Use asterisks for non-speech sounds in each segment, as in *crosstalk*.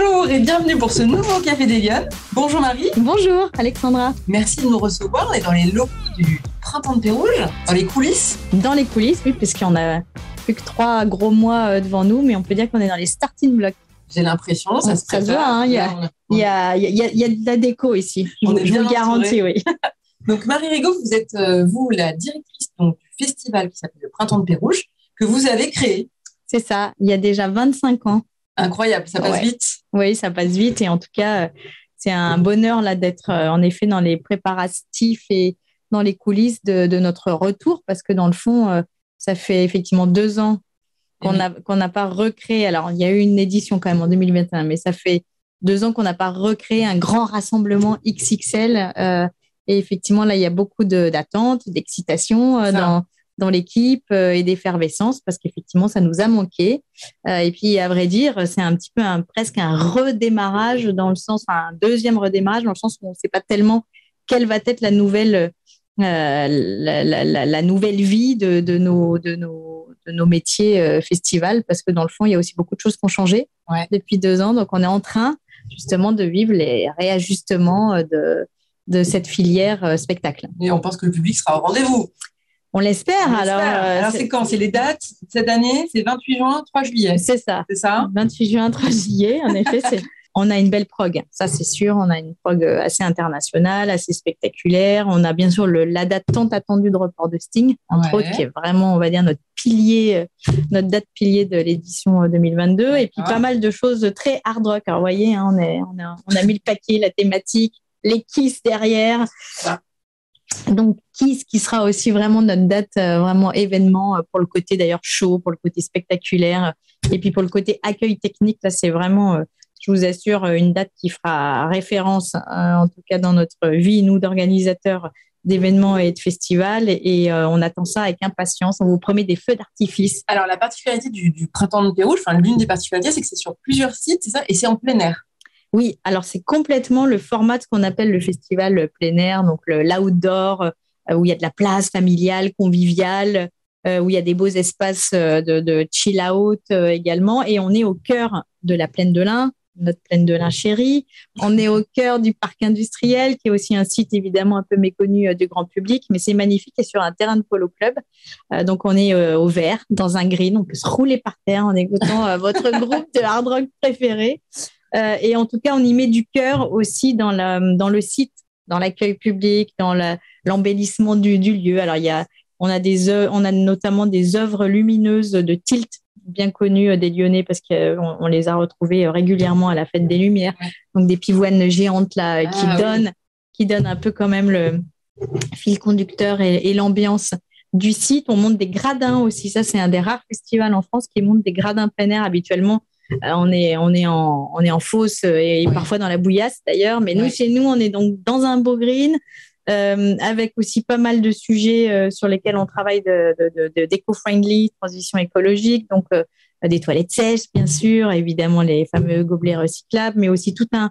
Bonjour et bienvenue pour ce nouveau Café des Lyonnes. Bonjour Marie. Bonjour Alexandra. Merci de nous recevoir. On est dans les locaux du Printemps de Pérouge, dans les coulisses. Dans les coulisses, oui, puisqu'on a plus que trois gros mois euh, devant nous, mais on peut dire qu'on est dans les starting blocks. J'ai l'impression, ça, se se voit, hein, il y, a, y, a, y, a, de la déco ici. On je, est bien vous le garantis, oui. *laughs* *laughs* Donc Marie Rigaud, vous êtes euh, vous la directrice donc, du festival qui s'appelle le Printemps de Pérouge, que vous avez créé. C'est ça, il y a déjà 25 ans. Incroyable, ça passe Ouais. vite. Oui, ça passe vite et en tout cas, c'est un bonheur là d'être euh, en effet dans les préparatifs et dans les coulisses de, de notre retour parce que dans le fond, euh, ça fait effectivement deux ans qu'on Mhm. a- qu'on n'a pas recréé. Alors, il y a eu une édition quand même en 2021, mais ça fait deux ans qu'on n'a pas recréé un grand rassemblement XXL. euh, et effectivement, là, il y a beaucoup de- d'attentes, d'excitation euh, dans, dans l'équipe euh, et d'effervescence parce qu'effectivement, ça nous a manqué. Euh, et puis, à vrai dire, c'est un petit peu un, presque un redémarrage dans le sens, enfin, un deuxième redémarrage dans le sens où on ne sait pas tellement quelle va être la nouvelle, euh, la, la- la- la nouvelle vie de, de nos, de, nos, de nos métiers euh, festivals parce que dans le fond, il y a aussi beaucoup de choses qui ont changé Ouais. depuis deux ans. Donc, on est en train justement de vivre les réajustements de, de cette filière euh, spectacle. Et on pense que le public sera au rendez-vous. On l'espère. Alors, euh, Alors c'est- quand? C'est les dates cette année? C'est 28 juin, 3 juillet. c'est ça. C'est ça? 28 juin, 3 juillet, en effet, c'est- *laughs* on a une belle prog, ça c'est sûr. On a une prog euh, assez internationale, assez spectaculaire. On a bien sûr le, la date tant attendue de report de Sting, entre Ouais. autres, qui est vraiment, on va dire, notre pilier, euh, notre date pilier de l'édition euh, 2022. Et puis pas mal de choses très hard rock. Alors, vous voyez, hein, on, est, on, a, on a mis le paquet, la thématique, les Kiss derrière. Donc, Kiss qui sera aussi vraiment notre date, euh, vraiment événement euh, pour le côté d'ailleurs chaud, pour le côté spectaculaire. Et puis pour le côté accueil technique, là, c'est vraiment, euh, je vous assure, euh, une date qui fera référence, euh, en tout cas dans notre vie, nous, d'organisateurs d'événements et de festivals. Et euh, on attend ça avec impatience. On vous promet des feux d'artifice. Alors, la particularité du, Printemps de Pérouge, enfin, l'une des particularités, c'est que c'est sur plusieurs sites, c'est ça Et c'est en plein air. Oui, alors c'est complètement le format de ce qu'on appelle le festival plein air, donc l'outdoor, euh, où il y a de la place familiale, conviviale, euh, où il y a des beaux espaces euh, de, chill out également. Et on est au cœur de la plaine de l'Ain, notre plaine de l'Ain chérie. On est au cœur du parc industriel, qui est aussi un site évidemment un peu méconnu du grand public, mais c'est magnifique et sur un terrain de polo club. Donc on est au vert, dans un green, on peut se rouler par terre en écoutant votre groupe de hard rock préféré. Euh, et en tout cas, on y met du cœur aussi dans, la, dans le site, dans l'accueil public, dans l'embellissement du, du lieu. Alors, il y a, on, a des, œuvres- on a notamment des œuvres lumineuses de Tilt, bien connues euh, des Lyonnais, parce qu'on on les a retrouvées euh, régulièrement à la Fête des Lumières. Donc, des pivoines géantes là, euh, qui, Ah, oui. donnent, qui donnent un peu quand même le fil conducteur et, et l'ambiance du site. On monte des gradins aussi. Ça, c'est un des rares festivals en France qui monte des gradins plein air habituellement. Euh, on est, on est en, on est en fosse euh, et parfois dans la bouillasse d'ailleurs. Mais nous, chez nous, on est donc dans un beau green euh, avec aussi pas mal de sujets euh, sur lesquels on travaille de, de, de, de d'éco-friendly, transition écologique. Donc, euh, des toilettes sèches, bien sûr, évidemment les fameux gobelets recyclables, mais aussi tout un,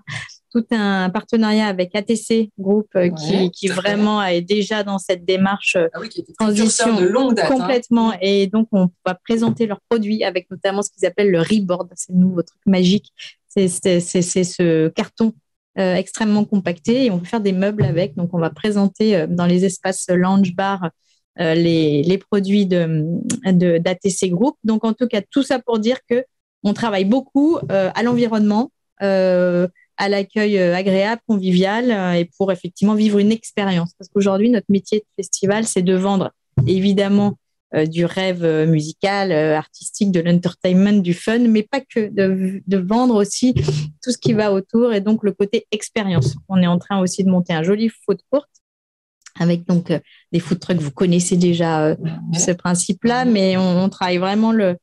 tout un partenariat avec ATC Group euh, Ouais, qui, vraiment est déjà dans cette démarche euh, Ah oui, qui était Transition de longue date. hein. complètement. Et donc, on va présenter leurs produits avec notamment ce qu'ils appellent le Reboard. C'est le nouveau truc magique. C'est ce carton euh, extrêmement compacté et on peut faire des meubles avec. Donc, on va présenter euh, dans les espaces lounge bar euh, les, les produits de, de, d'ATC Group. Donc, en tout cas, tout ça pour dire que on travaille beaucoup à l'environnement, à l'accueil euh, agréable, convivial euh, et pour effectivement vivre une expérience. Parce qu'aujourd'hui, notre métier de festival, c'est de vendre évidemment euh, du rêve musical, artistique, de l'entertainment, du fun, mais pas que, de, vendre aussi tout ce qui va autour et donc le côté expérience. On est en train aussi de monter un joli food court avec donc des food trucks. Vous connaissez déjà ce principe-là, mais on, on travaille vraiment le,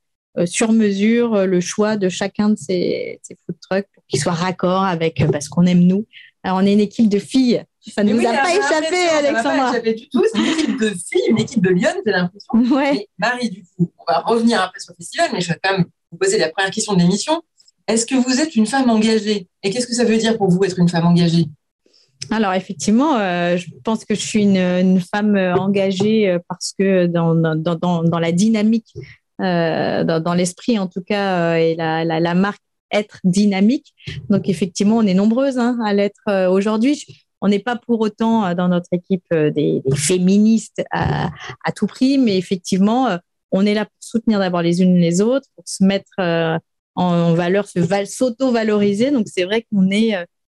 sur mesure euh, le choix de chacun de ces, ces food trucks pour qu'ils soient raccord avec euh, bah, ce qu'on aime nous. Alors, on est une équipe de filles. Ça ne nous oui, a pas échappé, l'impression, ça Alexandra. pas échappé du tout. C'est une équipe de filles, une équipe de Lyon, j'ai l'impression. Ouais. Marie, du coup, on va revenir après sur le festival, mais je vais quand même vous poser la première question de l'émission. Est-ce que vous êtes une femme engagée? Et qu'est-ce que ça veut dire pour vous être une femme engagée? Alors effectivement, euh, je pense que je suis une, une femme euh, engagée euh, parce que dans, dans, dans, dans la dynamique, euh, dans, dans l'esprit en tout cas, euh, et la, la, la marque être dynamique. Donc effectivement, on est nombreuses hein, à l'être aujourd'hui. On n'est pas pour autant dans notre équipe des, féministes à, tout prix, mais effectivement, on est là pour soutenir d'abord les unes les autres, pour se mettre en, valeur, s'auto-valoriser. Donc c'est vrai qu'on est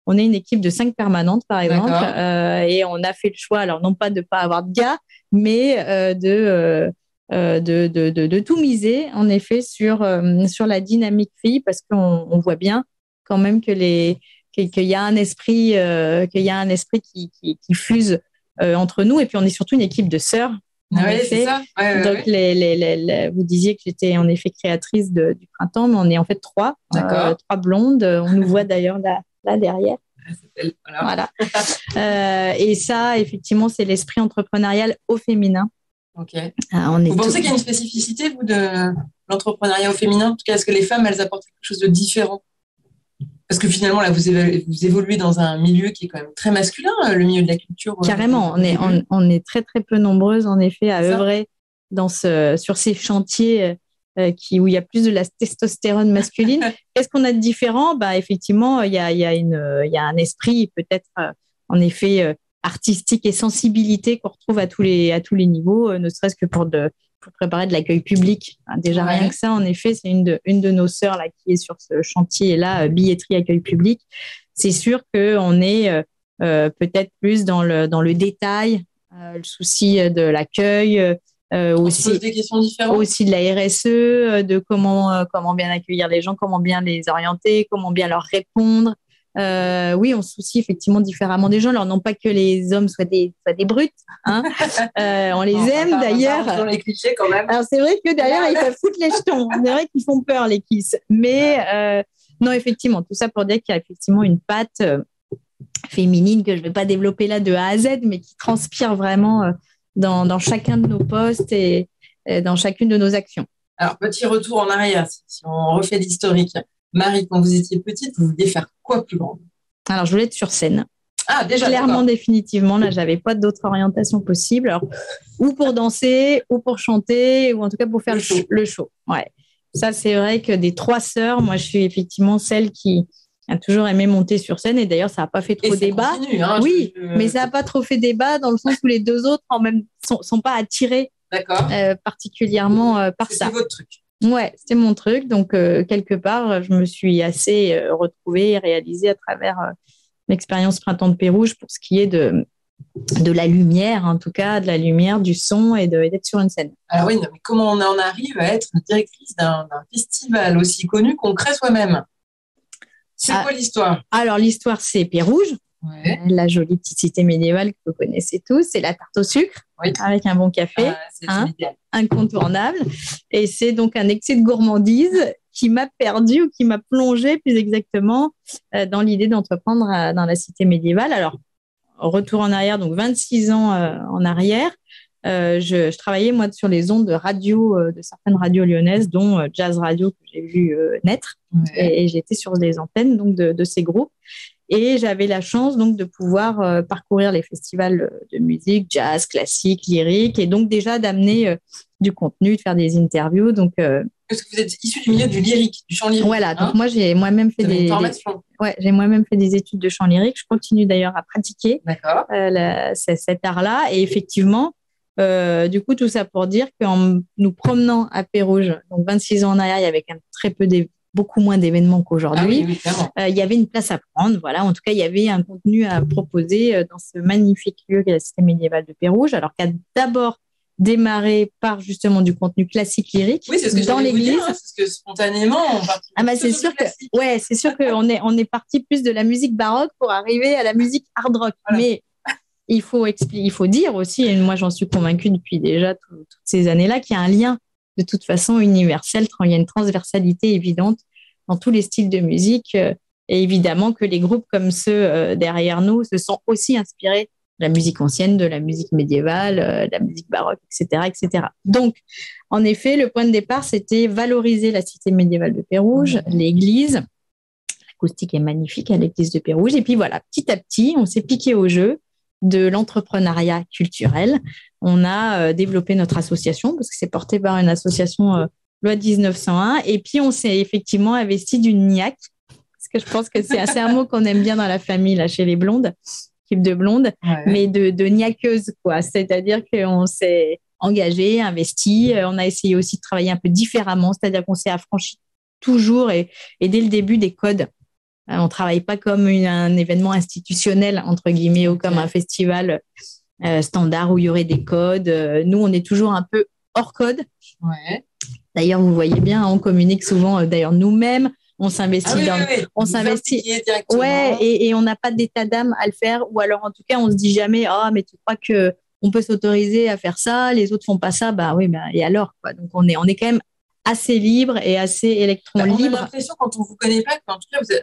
on est une équipe de cinq permanentes, par exemple, euh, et on a fait le choix, alors non pas de ne pas avoir de gars, mais euh, euh, de, de, de, de, tout miser, en effet, sur, sur la dynamique fille, parce qu'on voit bien quand même que les qu'il y a un esprit qu'il y a un esprit qui, qui, fuse entre nous, et puis on est surtout une équipe de sœurs. Ah oui, c'est ça. Donc, Les, les, vous disiez que j'étais en effet créatrice du printemps, mais on est en fait trois, trois blondes. On nous voit d'ailleurs là, là derrière. Voilà. Euh, et ça, effectivement, c'est l'esprit entrepreneurial au féminin. Ok. Euh, vous pensez qu'il y a une spécificité, vous, de l'entrepreneuriat au féminin? En tout cas, est-ce que les femmes, elles apportent quelque chose de différent? Parce que finalement, là, vous, évoluez dans un milieu qui est quand même très masculin, euh, le milieu de la culture. Carrément. On est, on, est très, très peu nombreuses, en effet, à œuvrer dans ce, sur ces chantiers euh, qui, où il y a plus de la testostérone masculine. *laughs* Qu'est-ce qu'on a de différent? Bah, Effectivement, il y a, il y, a une, il y a un esprit peut-être euh, en effet euh, artistique et sensibilité qu'on retrouve à tous les, à tous les niveaux, ne serait-ce que pour, de, pour préparer de l'accueil public. Hein, déjà rien que ça, en effet, c'est une de, une de nos sœurs là, qui est sur ce chantier-là, billetterie, accueil public. C'est sûr qu'on est peut-être plus dans le, dans le détail, le souci de l'accueil, euh, aussi, des questions différentes. aussi de la RSE, euh, de comment, euh, comment bien accueillir les gens, comment bien les orienter, comment bien leur répondre. Oui, on se soucie effectivement différemment des gens. Alors, non pas que les hommes soient des, soient des brutes, hein. *laughs* on les aime d'ailleurs. les clichés quand même. Alors, c'est vrai que d'ailleurs, ils peuvent foutre les jetons. C'est vrai qu'ils font peur, les kiss. Mais non, effectivement, tout ça pour dire qu'il y a effectivement une patte féminine que je ne vais pas développer là de A à Z, mais qui transpire vraiment dans, chacun de nos postes et, dans chacune de nos actions. Alors, petit retour en arrière, si on refait l'historique. Marie, quand vous étiez petite, vous vouliez faire quoi plus grand? Alors, je voulais être sur scène. Ah, déjà. Clairement, définitivement, là, j'avais pas d'autre orientation possible. Alors, ou pour danser, ou pour chanter, ou en tout cas pour faire le, show. Le show. Ouais. Ça, c'est vrai que des trois sœurs, moi, je suis effectivement celle qui, a toujours aimé monter sur scène et d'ailleurs ça n'a pas fait trop débat. hein, oui, mais ça n'a pas trop fait débat dans le sens où les deux autres en même sont, sont pas attirés euh, particulièrement euh, par ça. C'est votre truc. Ouais, c'était mon truc. Donc euh, quelque part, je me suis assez retrouvée et réalisée à travers l'expérience Printemps de Pérouge pour ce qui est de de la lumière, en tout cas, de la lumière, du son et d'être sur une scène. Alors oui, mais comment on en arrive à être directrice d'un festival aussi connu qu'on crée soi-même? C'est ah. quoi l'histoire? Alors, l'histoire, c'est Pérouge, la jolie petite cité médiévale que vous connaissez tous. C'est la tarte au sucre avec un bon café, ah, hein, incontournable. Et c'est donc un excès de gourmandise qui m'a perdu ou qui m'a plongé plus exactement euh, dans l'idée d'entreprendre euh, dans la cité médiévale. Alors, retour en arrière, donc 26 ans euh, en arrière. Euh, je, travaillais moi sur les ondes de radio euh, de certaines radios lyonnaises, dont euh, Jazz Radio que j'ai vu naître, et, j'étais sur des antennes donc de, ces groupes. Et j'avais la chance donc de pouvoir parcourir les festivals de musique, jazz, classique, lyrique, et donc déjà d'amener du contenu, de faire des interviews. Donc parce que vous êtes issu du milieu du lyrique, du chant lyrique. Voilà, donc hein moi j'ai moi-même fait des, ouais, j'ai moi-même fait des études de chant lyrique. Je continue d'ailleurs à pratiquer euh, cet art-là. Et effectivement, euh, du coup, tout ça pour dire qu'en nous promenant à Pérouge, donc 26 ans en arrière, il y avait quand même très peu beaucoup moins d'événements qu'aujourd'hui. Ah euh, il y avait une place à prendre, voilà. En tout cas, il y avait un contenu à proposer euh, dans ce magnifique lieu qu'est la cité médiévale de Pérouge, alors qu'à d'abord démarré par justement du contenu classique lyrique oui, c'est ce que dans l'église. Hein, c'est ce que spontanément on Ah bah c'est sûr que ouais, c'est sûr qu'on est on est parti plus de la musique baroque pour arriver à la musique hard rock. Mais il faut, il faut dire aussi, et moi j'en suis convaincue depuis déjà toutes ces années-là, qu'il y a un lien de toute façon universel, il y a une transversalité évidente dans tous les styles de musique. Euh, et évidemment que les groupes comme ceux euh, derrière nous se sont aussi inspirés de la musique ancienne, de la musique médiévale, euh, de la musique baroque, etc., etc. Donc, en effet, le point de départ, c'était valoriser la cité médiévale de Pérouge, mmh. l'église. L'acoustique est magnifique à l'église de Pérouge. Et puis voilà, petit à petit, on s'est piqué au jeu de l'entrepreneuriat culturel. On a euh, développé notre association parce que c'est porté par une association euh, loi 1901. Et puis, on s'est effectivement investi d'une niaque, parce que je pense que c'est un mot qu'on aime bien dans la famille, là, chez les blondes, type de blondes, mais de, de niaqueuse, quoi. C'est-à-dire qu'on s'est engagé, investi. Euh, on a essayé aussi de travailler un peu différemment, c'est-à-dire qu'on s'est affranchi toujours et, dès le début des codes. Euh, on ne travaille pas comme un événement institutionnel, entre guillemets, ou comme un festival euh, standard où il y aurait des codes. nous, on est toujours un peu hors code. D'ailleurs, vous voyez bien, on communique souvent, d'ailleurs, nous-mêmes. On s'investit ah dans, on s'investit, ouais, et, et on n'a pas d'état d'âme à le faire, ou alors en tout cas, on se dit jamais, ah, mais tu crois que on peut s'autoriser à faire ça, les autres font pas ça, bah oui, bah, et alors quoi? Donc on est, on est quand même assez libre et assez électron libre. On a l'impression quand on vous connaît pas qu'en tout cas vous,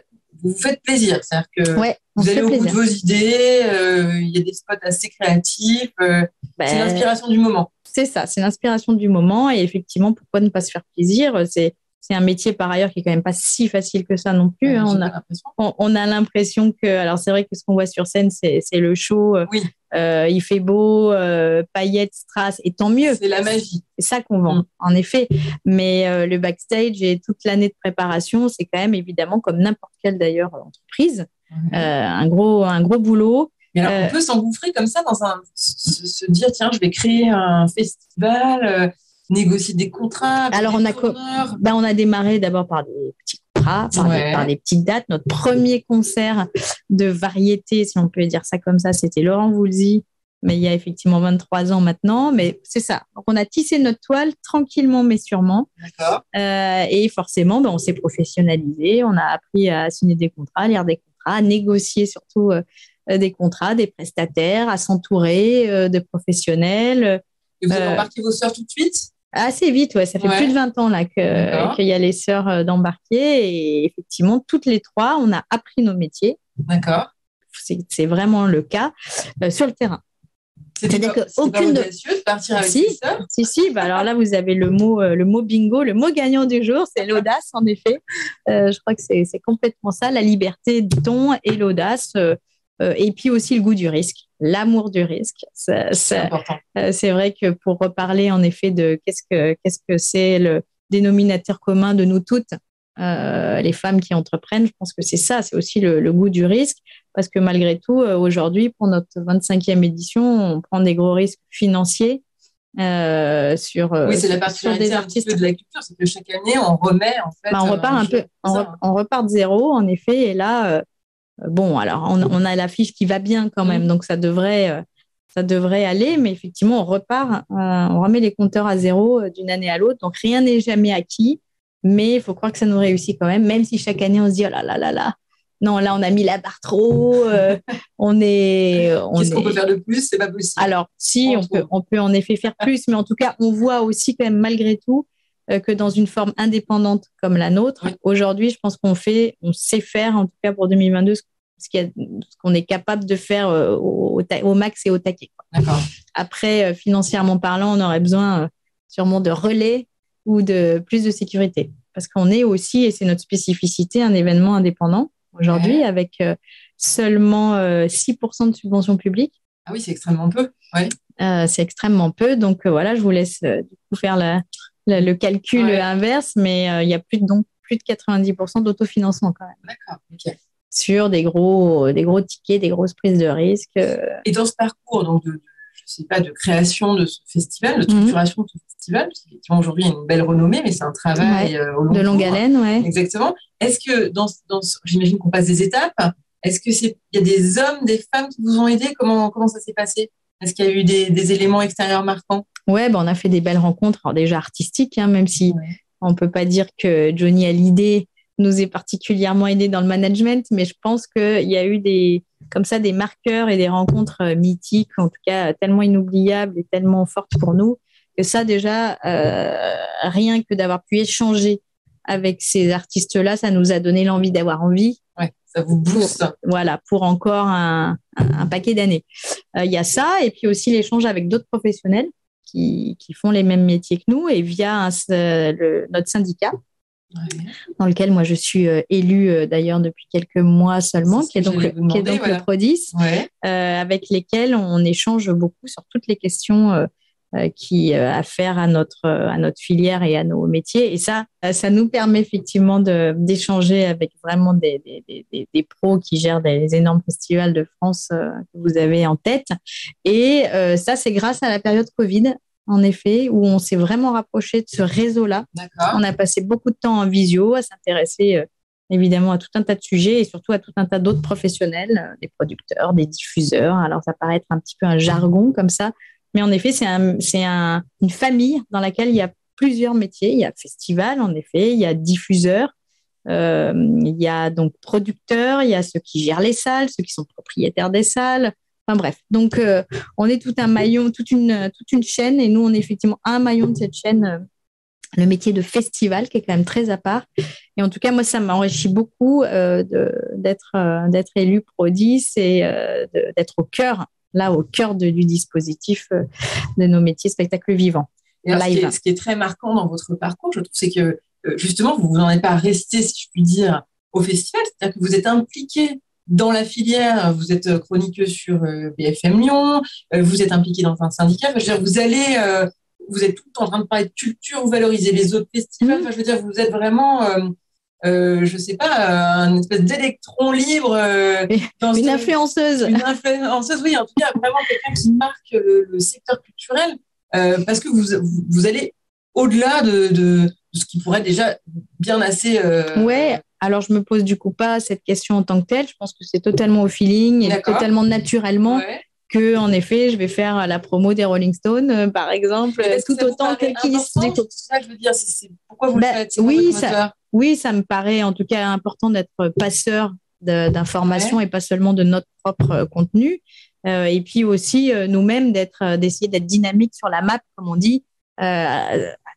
vous, faites plaisir, c'est-à-dire que vous allez au bout de vos idées, euh, il y a des spots assez créatifs, euh, c'est ben, l'inspiration du moment. C'est ça, c'est l'inspiration du moment et effectivement pourquoi ne pas se faire plaisir, c'est c'est un métier par ailleurs qui est quand même pas si facile que ça non plus. Hein. On, a, on, a l'impression que, alors c'est vrai que ce qu'on voit sur scène, c'est le show. Oui. Euh, il fait beau, euh, paillettes, strass, et tant mieux. C'est la magie. C'est ça qu'on vend, mm. en effet. Mais euh, le backstage et toute l'année de préparation, c'est quand même évidemment comme n'importe quelle d'ailleurs entreprise, un gros un gros boulot. Mais alors, on peut s'engouffrer comme ça dans un se, dire tiens, je vais créer un festival négocier des contrats Alors, on a, ben, on a démarré d'abord par des petits contrats, par, des, petites dates. Notre premier concert de variété, si on peut dire ça comme ça, c'était Laurent Voulzy, mais il y a effectivement 23 ans maintenant. Mais c'est ça. Donc, on a tissé notre toile tranquillement, mais sûrement. Euh, et forcément, ben, on s'est professionnalisé. On a appris à signer des contrats, à lire des contrats, à négocier surtout euh, des contrats, des prestataires, à s'entourer euh, de professionnels. Et vous avez embarqué vos soeurs tout de suite? Assez vite, ouais. Ça fait plus de 20 ans là qu'il y a les sœurs euh, d'embarquer. Et effectivement, toutes les trois, on a appris nos métiers. D'accord. C'est vraiment le cas euh, sur le terrain. C'est-à-dire qu'aucune de... de partir avec si, Si, si. Bah alors là, vous avez le mot, euh, le mot bingo, le mot gagnant du jour, c'est l'audace, en effet. je crois que c'est complètement ça, la liberté de ton et l'audace. Et puis aussi le goût du risque l'amour du risque. Euh, c'est vrai que pour reparler en effet de qu'est-ce que qu'est-ce que c'est le dénominateur commun de nous toutes, euh, les femmes qui entreprennent, je pense que c'est ça, c'est aussi le, goût du risque, parce que malgré tout, euh, aujourd'hui, pour notre 25e édition, on prend des gros risques financiers. sur oui c'est la particularité un petit peu de la culture c'est que chaque année on remet en fait bah, on repart un peu on, repart de zéro en effet et là Bon, alors on, a l'affiche qui va bien quand même, donc ça devrait, euh, ça devrait aller, mais effectivement, on repart, euh, on remet les compteurs à zéro euh, d'une année à l'autre, donc rien n'est jamais acquis, mais il faut croire que ça nous réussit quand même, même si chaque année on se dit oh là là là là, non, là on a mis la barre trop, on est. *laughs* Qu'est-ce qu'on peut faire de plus? C'est pas possible. Alors, si, on peut, on peut en effet faire plus, mais en tout cas, on voit aussi quand même malgré tout que dans une forme indépendante comme la nôtre, aujourd'hui, je pense qu'on fait, on sait faire, en tout cas pour 2022, ce qu'on est capable de faire euh, au, max et au taquet. Après, euh, financièrement parlant, on aurait besoin euh, sûrement de relais ou de plus de sécurité. Parce qu'on est aussi, et c'est notre spécificité, un événement indépendant aujourd'hui avec seulement 6% de subventions publiques. Ah oui, c'est extrêmement peu. c'est extrêmement peu. Donc voilà, je vous laisse du coup faire la, le calcul inverse, mais euh, il y a plus de, donc, plus de 90% d'autofinancement quand même. D'accord, Sur des gros, des gros tickets, des grosses prises de risques. Euh. Et dans ce parcours donc de, je sais pas, de création de ce festival, de mhm. structuration de ce festival, parce qu'effectivement aujourd'hui il y a une belle renommée, mais c'est un travail euh, de longue haleine, ouais. Exactement. Est-ce que dans, dans j'imagine qu'on passe des étapes, est-ce que c'est, il y a des hommes, des femmes qui vous ont aidé Comment, comment ça s'est passé? Est-ce qu'il y a eu des, des éléments extérieurs marquants Ouais, ben, on a fait des belles rencontres, alors déjà artistiques, hein, même si on ne peut pas dire que Johnny Hallyday nous ait particulièrement aidé dans le management, mais je pense qu'il y a eu des, comme ça, des marqueurs et des rencontres euh, mythiques, en tout cas tellement inoubliables et tellement fortes pour nous, que ça déjà, euh, rien que d'avoir pu échanger avec ces artistes-là, ça nous a donné l'envie d'avoir envie. Ça vous booste. voilà, pour encore un, paquet d'années. Euh, il y a ça, et puis aussi l'échange avec d'autres professionnels qui, font les mêmes métiers que nous et via notre syndicat. dans lequel moi je suis euh, élue euh, d'ailleurs depuis quelques mois seulement, qui est donc, qui est donc le PRODIS, euh, avec lesquels on échange beaucoup sur toutes les questions euh, qui a affaire à notre, à notre filière et à nos métiers. Et ça, ça nous permet effectivement d'échanger avec vraiment des, des, des, des, pros qui gèrent des énormes festivals de France que vous avez en tête. Et ça, c'est grâce à la période Covid en effet, où on s'est vraiment rapproché de ce réseau-là. On a passé beaucoup de temps en visio à s'intéresser évidemment à tout un tas de sujets et surtout à tout un tas d'autres professionnels, euh, des producteurs, des diffuseurs. Alors ça paraît être un petit peu un jargon comme ça, mais en effet, c'est un, un, une famille dans laquelle il y a plusieurs métiers. Il y a festival, en effet, il y a diffuseurs, euh, il y a donc producteurs, il y a ceux qui gèrent les salles, ceux qui sont propriétaires des salles. Enfin bref, donc euh, on est tout un maillon, toute une, chaîne, et nous on est effectivement un maillon de cette chaîne le métier de festival qui est quand même très à part. Et en tout cas, moi, ça m'enrichit beaucoup euh, d'être euh, élu Prodis et euh, d'être au cœur, là, au cœur du dispositif de nos métiers spectacle vivant. ce, qui est, très marquant dans votre parcours, je trouve, c'est que justement, vous n'en êtes pas resté, si je puis dire, au festival, c'est-à-dire que vous êtes impliqué dans la filière, vous êtes chroniqueux sur BFM Lyon, vous êtes impliqué dans un syndicat, je veux dire, vous allez vous êtes tout le temps en train de parler de culture, vous valorisez les autres festivals. Enfin, je veux dire, vous êtes vraiment, euh, euh, je sais pas, euh, un espèce d'électron libre. Euh, une influenceuse. Une influenceuse, oui, en tout cas, vraiment quelqu'un qui marque le, secteur culturel euh, parce que vous, vous, allez au-delà de, de, ce qui pourrait déjà bien assez. Ouais. Alors, je me pose du coup pas cette question en tant que telle. Je pense que c'est totalement au feeling et totalement naturellement. Ouais que en effet je vais faire la promo des Rolling Stones euh, par exemple tout autant que Kiss ça je veux dire pourquoi vous le bah, faites oui ça oui ça me paraît en tout cas important d'être passeur d'informations et pas seulement de notre propre euh, contenu. Euh, et puis aussi nous-mêmes d'être d'essayer d'être dynamique sur la map comme on dit à,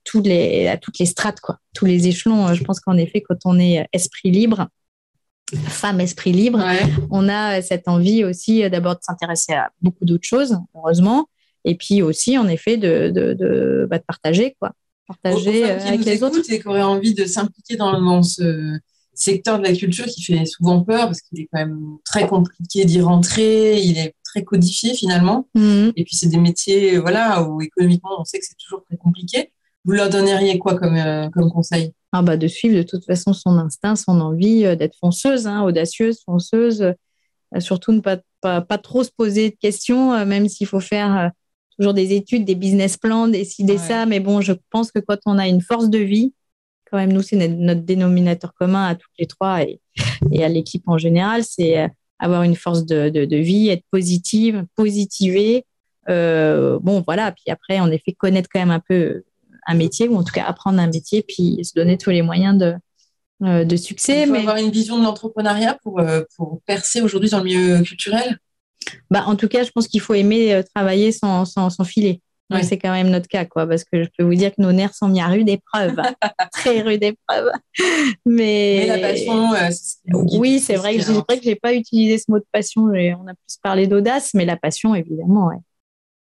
tous les, à toutes les strates quoi. Tous les échelons je pense qu'en effet quand on est esprit libre femme esprit libre, on a cette envie aussi euh, d'abord de s'intéresser à beaucoup d'autres choses, heureusement, et puis aussi en effet de, de, de, bah, partager quoi, partager euh, avec les autres. Et qui aurait envie de s'impliquer dans, ce secteur de la culture qui fait souvent peur parce qu'il est quand même très compliqué d'y rentrer, il est très codifié finalement, mhm. et puis c'est des métiers voilà où économiquement on sait que c'est toujours très compliqué. Vous leur donneriez quoi comme, euh, comme conseil? Ah bah de suivre de toute façon son instinct, son envie euh, d'être fonceuse, hein, audacieuse, fonceuse. Euh, surtout ne pas, pas, trop se poser de questions, même s'il faut faire toujours des études, des business plans, décider ça. Mais bon, je pense que quand on a une force de vie, quand même, nous, c'est notre dénominateur commun à toutes les trois et, et à l'équipe en général, c'est avoir une force de, de, de, vie, être positive, positiver. Euh, bon, voilà. Puis après, en effet, connaître quand même un peu un métier, ou en tout cas apprendre un métier, puis se donner tous les moyens de, euh, de succès. Il faut mais... avoir une vision de l'entrepreneuriat pour, euh, pour percer aujourd'hui dans le milieu culturel? Bah, En tout cas, je pense qu'il faut aimer euh, travailler sans, sans, sans filer. C'est quand même notre cas, quoi, parce que je peux vous dire que nos nerfs sont mis à rude épreuve, *laughs* très rude épreuve. Mais, la passion, oui, c'est vrai, que c'est vrai que j'ai pas utilisé ce mot de passion. On a plus parlé d'audace, mais la passion, évidemment, ouais.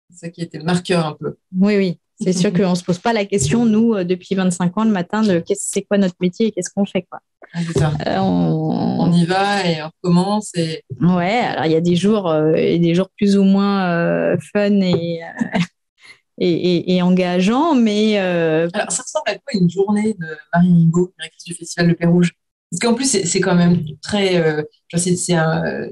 C'est ça qui était marqueur un peu. Oui, oui. C'est sûr qu'on ne se pose pas la question, nous, euh, depuis 25 ans, le matin, de c'est quoi notre métier et qu'est-ce qu'on fait. Quoi. Euh, on... y va et on recommence. Et... Ouais, alors il y a des jours, euh, des jours plus ou moins fun et, et, et, engageants, mais. Alors, ça ressemble à quoi une journée de Marie Mingo, directrice du Festival de Pérouge parce qu'en plus, c'est quand même très. Euh, c'est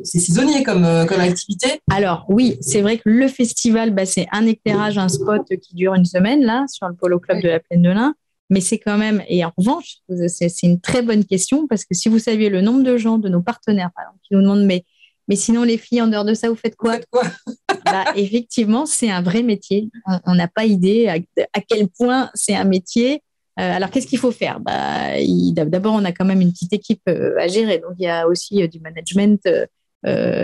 saisonnier comme, euh, comme activité. Alors, oui, c'est vrai que le festival, bah, c'est un éclairage, un spot qui dure une semaine, là, sur le Polo Club de la Plaine de l'Ain. Mais c'est quand même. Et en revanche, c'est une très bonne question parce que si vous saviez le nombre de gens, de nos partenaires, par exemple, qui nous demandent mais, mais sinon, les filles, en dehors de ça, vous faites quoi, quoi? *laughs* Bah, Effectivement, c'est un vrai métier. On n'a pas idée à quel point c'est un métier. Euh, alors, qu'est-ce qu'il faut faire? Bah, D'abord, on a quand même une petite équipe euh, à gérer. Donc, il y a aussi euh, du management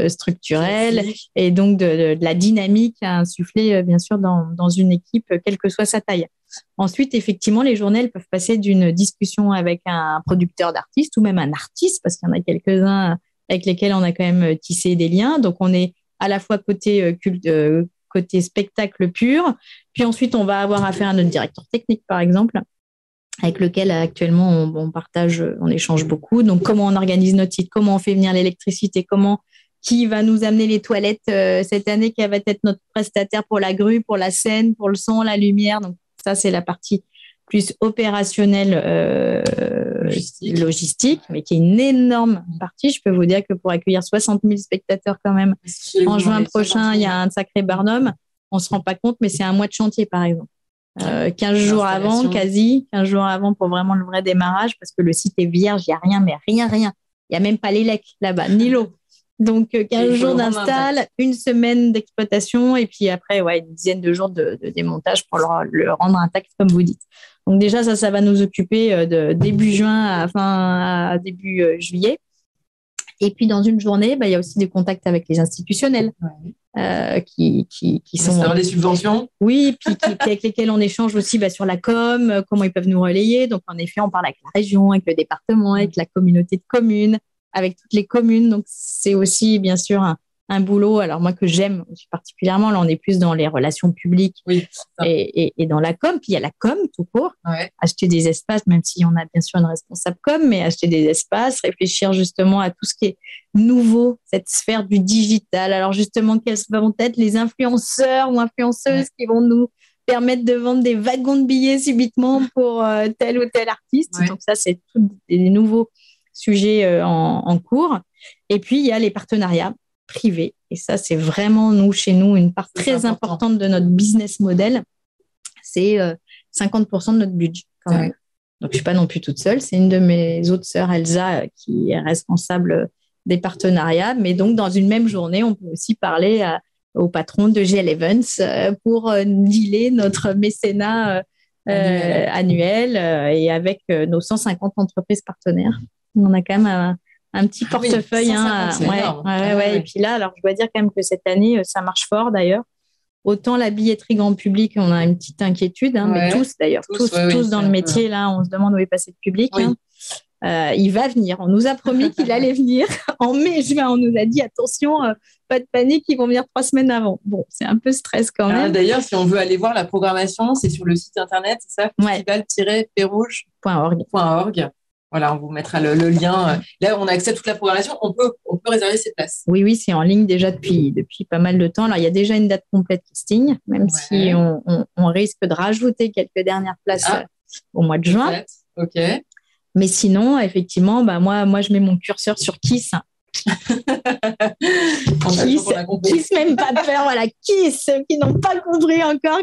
structurel et donc de, la dynamique à insuffler, bien sûr, dans, une équipe, quelle que soit sa taille. Ensuite, effectivement, les journées elles peuvent passer d'une discussion avec un producteur d'artistes ou même un artiste, parce qu'il y en a quelques-uns avec lesquels on a quand même tissé des liens. Donc, on est à la fois côté culte, côté spectacle pur, puis ensuite, on va avoir affaire à notre directeur technique, par exemple, avec lequel actuellement on, partage, on échange beaucoup. Donc, comment on organise notre site, comment on fait venir l'électricité, comment qui va nous amener les toilettes cette année, qui va être notre prestataire pour la grue, pour la scène, pour le son, la lumière? Donc ça, c'est la partie plus opérationnelle logistique. mais qui est une énorme partie. Je peux vous dire que pour accueillir 60 000 spectateurs quand même, en juin prochain, il y a un sacré barnum. On ne se rend pas compte, mais c'est un mois de chantier, par exemple. 15 euh, jours avant, quasi, 15 jours avant pour vraiment le vrai démarrage, parce que le site est vierge, il n'y a rien, mais rien, rien. Il n'y a même pas les lecs là-bas, ni l'eau. Donc, 15 euh, jours d'install, une semaine d'exploitation, et puis après, ouais, une dizaine de jours de, démontage pour le, rendre intact, comme vous dites. Donc, déjà, ça, ça va nous occuper euh, de début juin à, fin, à début juillet. Et puis, dans une journée, bah, il y a aussi des contacts avec les institutionnels. Euh, qui, qui, qui sont. des subventions Oui, puis avec lesquels on échange aussi bah, sur la com, euh, comment ils peuvent nous relayer. Donc, en effet, on parle avec la région, avec le département, avec la communauté de communes, avec toutes les communes. Donc, c'est aussi, bien sûr, un, un boulot, alors moi que j'aime particulièrement, là on est plus dans les relations publiques et, dans la com, puis il y a la com tout court, acheter des espaces, même si on a bien sûr une responsable com, mais acheter des espaces, réfléchir justement à tout ce qui est nouveau, cette sphère du digital. Alors justement, quels vont être les influenceurs ou influenceuses qui vont nous permettre de vendre des wagons de billets subitement pour euh, tel ou tel artiste? Donc ça, c'est tous des nouveaux sujets euh, en cours. Et puis, il y a les partenariats privé. Et ça, c'est vraiment, nous, chez nous, une part très importante de notre business model. C'est 50% euh, de notre budget, quand même. Donc, je ne suis pas non plus toute seule. C'est une de mes autres sœurs, Elsa, qui est responsable des partenariats. Mais donc, dans une même journée, on peut aussi parler au patron de GL Evans euh, pour euh, dealer notre mécénat annuel, et avec nos 150 entreprises partenaires. On a quand même un petit ah portefeuille. hein, ouais, ouais, Et puis là, alors je dois dire quand même que cette année, euh, ça marche fort d'ailleurs. Autant la billetterie grand public, on a une petite inquiétude, hein, mais tous d'ailleurs, tous, tous, dans le métier, là, on se demande où est passé le public. Hein. Euh, il va venir. On nous a promis *laughs* qu'il allait venir. *laughs* En mai, juin, on nous a dit attention, euh, pas de panique, ils vont venir trois semaines avant. Bon, c'est un peu stress quand ah, même. D'ailleurs, si on veut aller voir la programmation, c'est sur le site internet, c'est ça, festival-pérouge.org. Voilà, on vous mettra le, lien. Là, on a accès à toute la programmation. On peut, on peut réserver ses places. Oui, oui, c'est en ligne déjà depuis, depuis pas mal de temps. Alors, il y a déjà une date complète qui signe, même si on, risque de rajouter quelques dernières places ah. euh, au mois de juin. OK. Mais sinon, effectivement, bah, moi, moi, je mets mon curseur sur Kiss. Kiss, Kiss, même pas de faire, voilà, Kiss, qui n'ont pas compris encore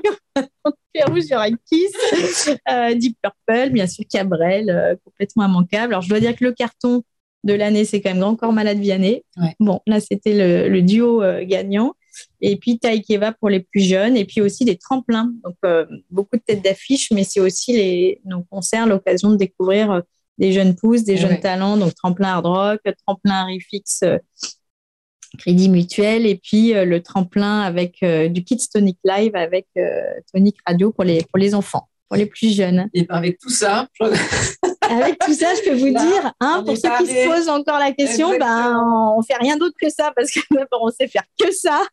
rouge sur un Kiss, *laughs* euh, Deep Purple, bien sûr Cabrel, euh, complètement immanquable. Alors je dois dire que le carton de l'année, c'est quand même Grand Corps Malade Vianney. Bon, là c'était le, duo euh, gagnant. Et puis Taïkeva pour les plus jeunes, et puis aussi des tremplins. Donc beaucoup de têtes d'affiche, mais c'est aussi les, nos concerts l'occasion de découvrir des jeunes pousses, des jeunes talents, donc tremplin hard rock, tremplin Rifix Crédit Mutuel et puis euh, le tremplin avec euh, du Kids Tonic Live avec euh, Tonic Radio pour les, pour les enfants, pour les plus jeunes. Et ben, avec tout ça, *laughs* avec tout ça, je peux vous dire, hein, pour ceux qui se posent encore la question, ben, on fait rien d'autre que ça parce qu'on *laughs* sait faire que ça.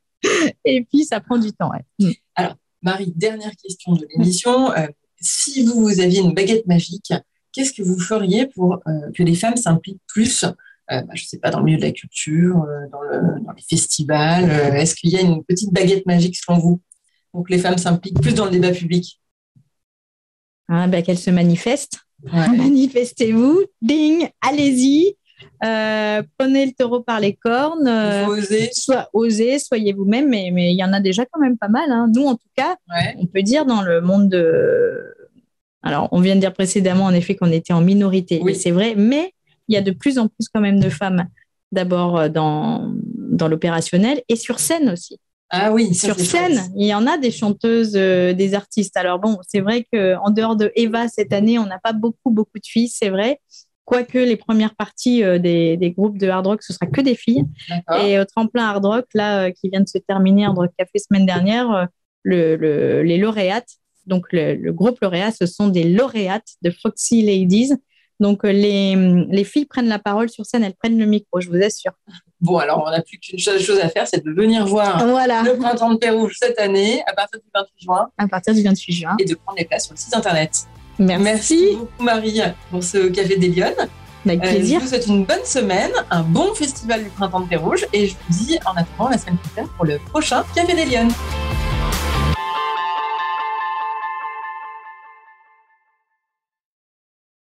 Et puis, ça prend du temps. Mm. Alors, Marie, dernière question de l'émission. si vous, vous aviez une baguette magique, qu'est-ce que vous feriez pour que les femmes s'impliquent plus euh, bah, je ne sais pas, dans le milieu de la culture, euh, dans, les festivals euh, Est-ce qu'il y a une petite baguette magique selon vous pour que les femmes s'impliquent plus dans le débat public? Ah, bah, Qu'elles se manifestent. *laughs* Manifestez-vous, ding, allez-y. prenez le taureau par les cornes. oser. Soit osez, soyez vous-même, mais, mais il y en a déjà quand même pas mal. Hein. Nous, en tout cas, on peut dire dans le monde de. Alors, on vient de dire précédemment, en effet, qu'on était en minorité. Oui. C'est vrai, mais il y a de plus en plus quand même de femmes, d'abord euh, dans, dans l'opérationnel et sur scène aussi. Ah oui, sur scène, il y en a des chanteuses, euh, des artistes. Alors bon, c'est vrai qu'en dehors de Eva cette année, on n'a pas beaucoup, beaucoup de filles, c'est vrai. Quoique les premières parties euh, des, des, groupes de hard rock, ce sera que des filles. Et au tremplin hard rock, là, qui vient de se terminer, Hard Rock Café semaine dernière, le, le, les lauréates, donc le, le, groupe lauréat, ce sont des lauréates de Foxy Ladies donc, euh, les, les, filles prennent la parole sur scène, elles prennent le micro, je vous assure. Bon, alors, on n'a plus qu'une chose à faire, c'est de venir voir le printemps de Pérouge cette année, à partir du 28 juin. À partir du 28 juin. Et de prendre les places sur le site internet. Merci. Merci beaucoup, Marie, pour ce Café des Lyonnes. Avec plaisir. je vous souhaite une bonne semaine, un bon festival du Printemps de Thé Rouge et je vous dis en attendant la semaine prochaine pour le prochain Café des Lyonnes.